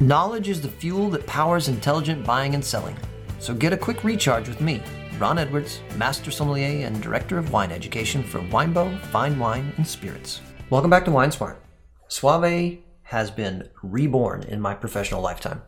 Knowledge is the fuel that powers intelligent buying and selling. So get a quick recharge with me, Ron Edwards, Master Sommelier and Director of Wine Education for Winebow, Fine Wine, and Spirits. Welcome back to Wine Smart. Soave has been reborn in my professional lifetime.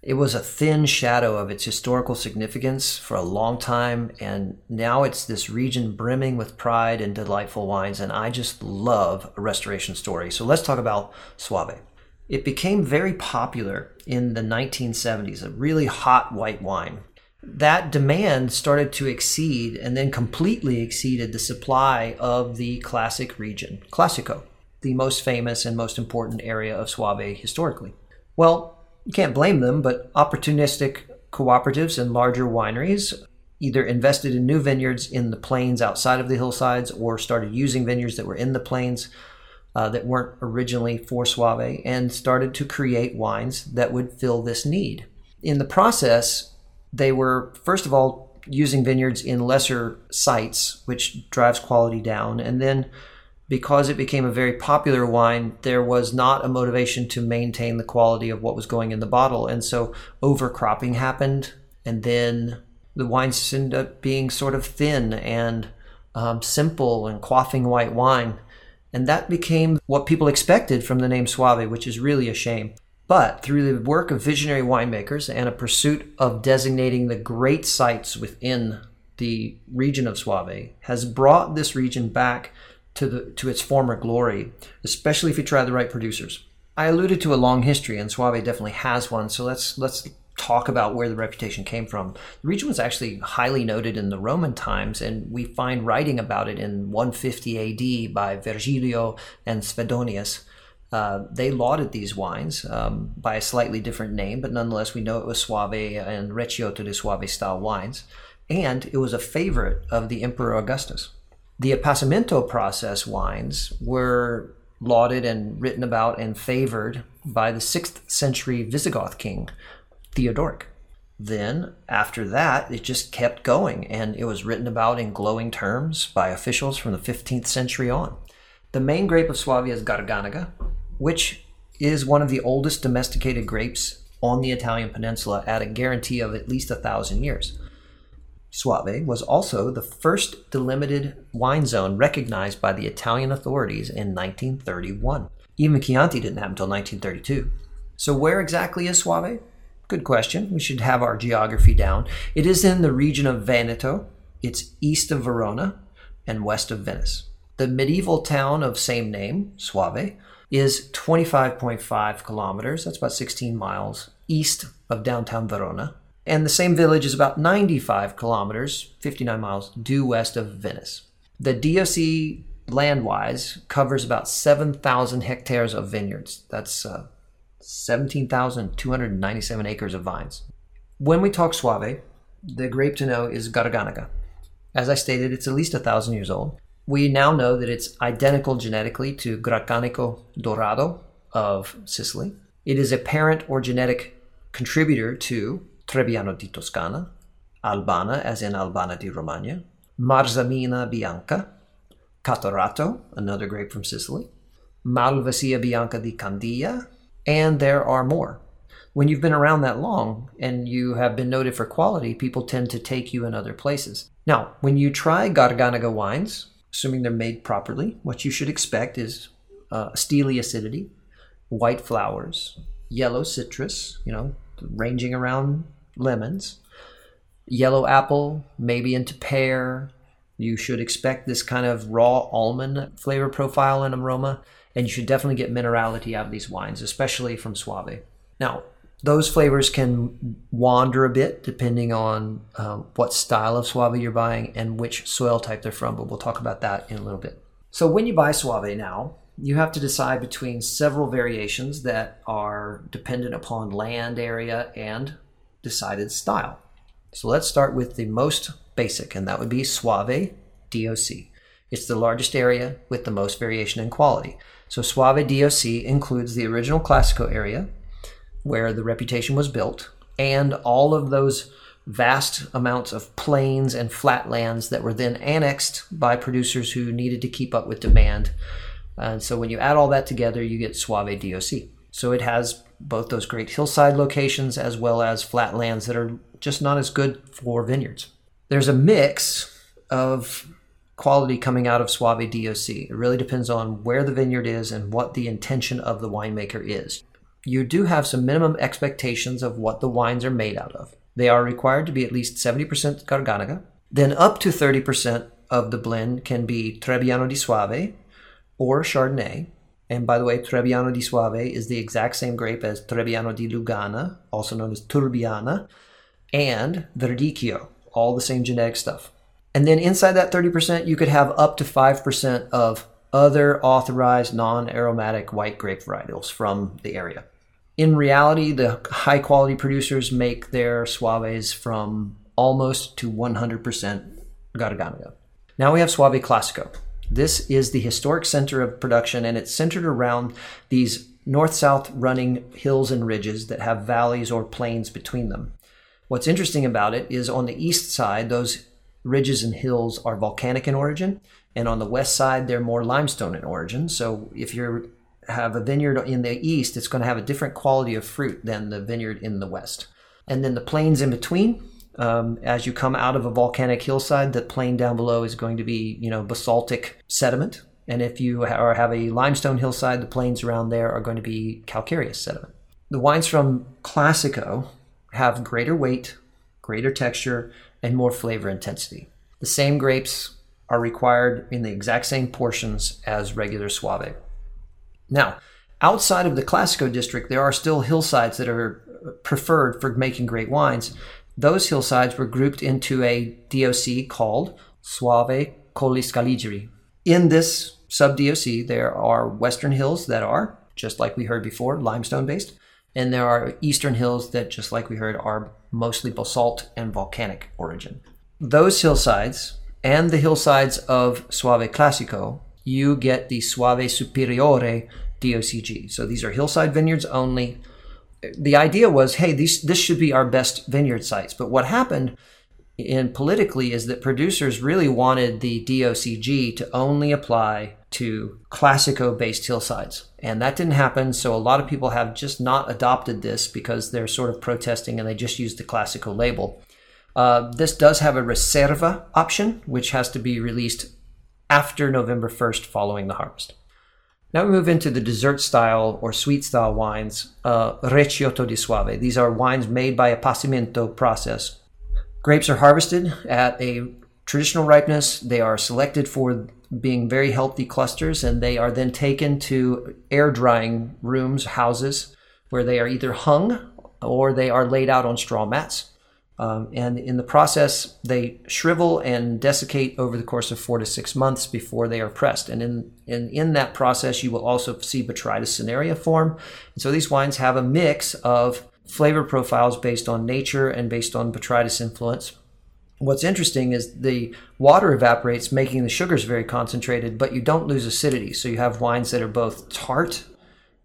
It was a thin shadow of its historical significance for a long time, and now it's this region brimming with pride and delightful wines, and I just love a restoration story. So let's talk about Soave. It became very popular in the 1970s, a really hot white wine. That demand started to exceed and then completely exceeded the supply of the classic region, Classico, the most famous and most important area of Soave historically. Well, you can't blame them, but opportunistic cooperatives and larger wineries either invested in new vineyards in the plains outside of the hillsides or started using vineyards that were in the plains uh, that weren't originally for Soave and started to create wines that would fill this need. In the process, they were, first of all, using vineyards in lesser sites, which drives quality down, and then because it became a very popular wine, there was not a motivation to maintain the quality of what was going in the bottle. And so overcropping happened. And then the wines ended up being sort of thin and um, simple and quaffing white wine. And that became what people expected from the name Soave, which is really a shame. But through the work of visionary winemakers and a pursuit of designating the great sites within the region of Soave, has brought this region back to the to its former glory, especially if you try the right producers. I alluded to a long history, and Soave definitely has one. So let's let's talk about where the reputation came from. The region was actually highly noted in the Roman times, and we find writing about it in 150 AD by Virgilio and Svetonius. Uh, they lauded these wines um, by a slightly different name, but nonetheless, we know it was Soave and Recioto de Soave style wines. And it was a favorite of the Emperor Augustus. The appassimento process wines were lauded and written about and favored by the 6th century Visigoth king, Theodoric. Then, after that, it just kept going, and it was written about in glowing terms by officials from the 15th century on. The main grape of Soave is Garganega, which is one of the oldest domesticated grapes on the Italian peninsula at a guarantee of at least a thousand years. Soave was also the first delimited wine zone recognized by the Italian authorities in 1931. Even Chianti didn't happen until 1932. So, where exactly is Soave? Good question. We should have our geography down. It is in the region of Veneto. It's east of Verona and west of Venice. The medieval town of same name, Soave, is 25.5 kilometers, that's about 16 miles, east of downtown Verona, and the same village is about 95 kilometers, 59 miles, due west of Venice. The DOC land-wise covers about 7,000 hectares of vineyards. That's uh, 17,297 acres of vines. When we talk Soave, the grape to know is Garganega. As I stated, it's at least a thousand years old. We now know that it's identical genetically to Grecanico Dorato of Sicily. It is a parent or genetic contributor to Trebbiano di Toscana, Albana as in Albana di Romagna, Marzemina Bianca, Catarratto, another grape from Sicily, Malvasia Bianca di Candia, and there are more. When you've been around that long and you have been noted for quality, people tend to take you in other places. Now, when you try Garganega wines, assuming they're made properly, what you should expect is uh, steely acidity, white flowers, yellow citrus, you know, ranging around lemons, yellow apple, maybe into pear. You should expect this kind of raw almond flavor profile and aroma, and you should definitely get minerality out of these wines, especially from Soave. Now, those flavors can wander a bit depending on uh, what style of Soave you're buying and which soil type they're from, but we'll talk about that in a little bit. So, when you buy Soave now, you have to decide between several variations that are dependent upon land area and decided style. So let's start with the most basic, and that would be Soave DOC. It's the largest area with the most variation in quality. So Soave DOC includes the original Classico area where the reputation was built and all of those vast amounts of plains and flatlands that were then annexed by producers who needed to keep up with demand. And so when you add all that together, you get Soave DOC. So it has both those great hillside locations as well as flatlands that are just not as good for vineyards. There's a mix of quality coming out of Soave DOC. It really depends on where the vineyard is and what the intention of the winemaker is. You do have some minimum expectations of what the wines are made out of. They are required to be at least 70% Garganega. Then up to 30% of the blend can be Trebbiano di Soave or Chardonnay. And by the way, Trebbiano di Soave is the exact same grape as Trebbiano di Lugana, also known as Turbiana, and Verdicchio, all the same genetic stuff. And then inside that 30%, you could have up to 5% of other authorized non aromatic white grape varietals from the area. In reality, the high quality producers make their Soaves from almost to 100% Garganega. Now we have Soave Classico. This is the historic center of production, and it's centered around these north south running hills and ridges that have valleys or plains between them. What's interesting about it is on the east side, those ridges and hills are volcanic in origin, and on the west side, they're more limestone in origin. So if you have a vineyard in the east, it's going to have a different quality of fruit than the vineyard in the west. And then the plains in between, um, as you come out of a volcanic hillside, the plain down below is going to be, you know, basaltic sediment. And if you have a limestone hillside, the plains around there are going to be calcareous sediment. The wines from Classico have greater weight, greater texture, and more flavor intensity. The same grapes are required in the exact same portions as regular Soave. Now, outside of the Classico district, there are still hillsides that are preferred for making great wines. Those hillsides were grouped into a DOC called Soave Colli Scaligeri. In this sub DOC, there are western hills that are, just like we heard before, limestone based, and there are eastern hills that, just like we heard, are mostly basalt and volcanic origin. Those hillsides and the hillsides of Soave Classico, you get the Soave Superiore DOCG. So these are hillside vineyards only. The idea was, hey, this should be our best vineyard sites. But what happened in politically is that producers really wanted the DOCG to only apply to Classico based hillsides. And that didn't happen. So a lot of people have just not adopted this because they're sort of protesting and they just use the Classico label. Uh, this does have a Riserva option, which has to be released after November 1st following the harvest. Now we move into the dessert style or sweet style wines, uh, Recioto di Soave. These are wines made by appassimento process. Grapes are harvested at a traditional ripeness. They are selected for being very healthy clusters, and they are then taken to air drying rooms, houses, where they are either hung or they are laid out on straw mats. Um, and in the process, they shrivel and desiccate over the course of four to six months before they are pressed. And in, in, in that process, you will also see Botrytis cinerea form. And so these wines have a mix of flavor profiles based on nature and based on Botrytis influence. What's interesting is the water evaporates, making the sugars very concentrated, but you don't lose acidity. So you have wines that are both tart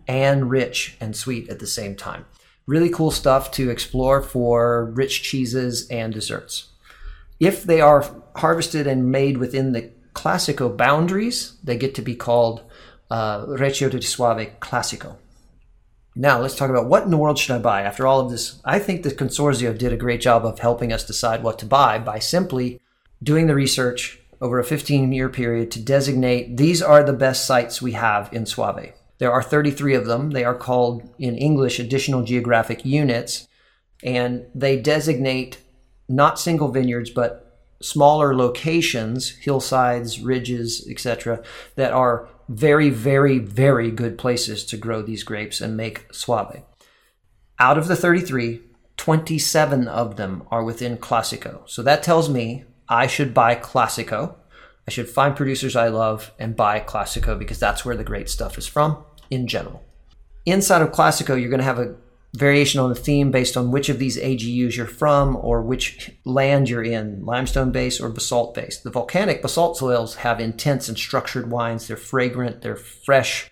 and rich and sweet at the same time. Really cool stuff to explore for rich cheeses and desserts. If they are harvested and made within the Classico boundaries, they get to be called uh, di Soave Classico. Now, let's talk about what in the world should I buy? After all of this, I think the Consorzio did a great job of helping us decide what to buy by simply doing the research over a 15 year period to designate these are the best sites we have in Soave. There are 33 of them. They are called in English additional geographic units, and they designate not single vineyards, but smaller locations, hillsides, ridges, etc., that are very, very, very good places to grow these grapes and make Soave. Out of the 33, 27 of them are within Classico. So that tells me I should buy Classico. I should find producers I love and buy Classico because that's where the great stuff is from in general. Inside of Classico, you're going to have a variation on the theme based on which of these AGUs you're from or which land you're in, limestone based or basalt based. The volcanic basalt soils have intense and structured wines. They're fragrant, they're fresh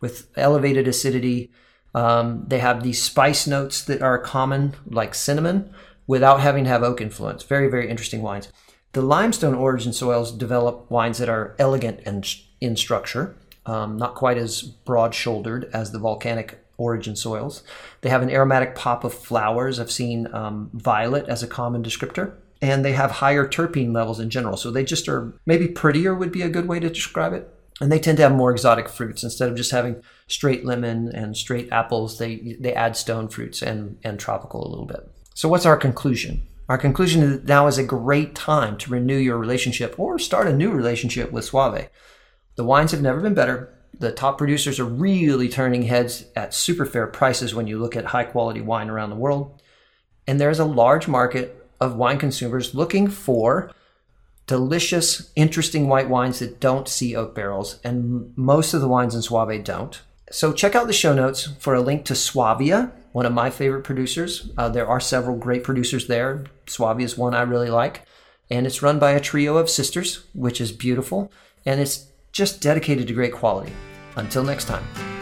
with elevated acidity. Um, they have these spice notes that are common, like cinnamon, without having to have oak influence. Very, very interesting wines. The limestone origin soils develop wines that are elegant and in structure um, not quite as broad shouldered as the volcanic origin soils. They have an aromatic pop of flowers. I've seen um, violet as a common descriptor. And they have higher terpene levels in general. So they just are maybe prettier, would be a good way to describe it. And they tend to have more exotic fruits. Instead of just having straight lemon and straight apples, they, they add stone fruits and, and tropical a little bit. So, what's our conclusion? Our conclusion is that now is a great time to renew your relationship or start a new relationship with Soave. The wines have never been better the top producers are really turning heads at super fair prices when you look at high quality wine around the world. And there's a large market of wine consumers looking for delicious, interesting white wines that don't see oak barrels. And most of the wines in Soave don't. So check out the show notes for a link to Suavia, one of my favorite producers. Uh, there are several great producers there. Suavia is one I really like. And it's run by a trio of sisters, which is beautiful. And it's just dedicated to great quality. Until next time.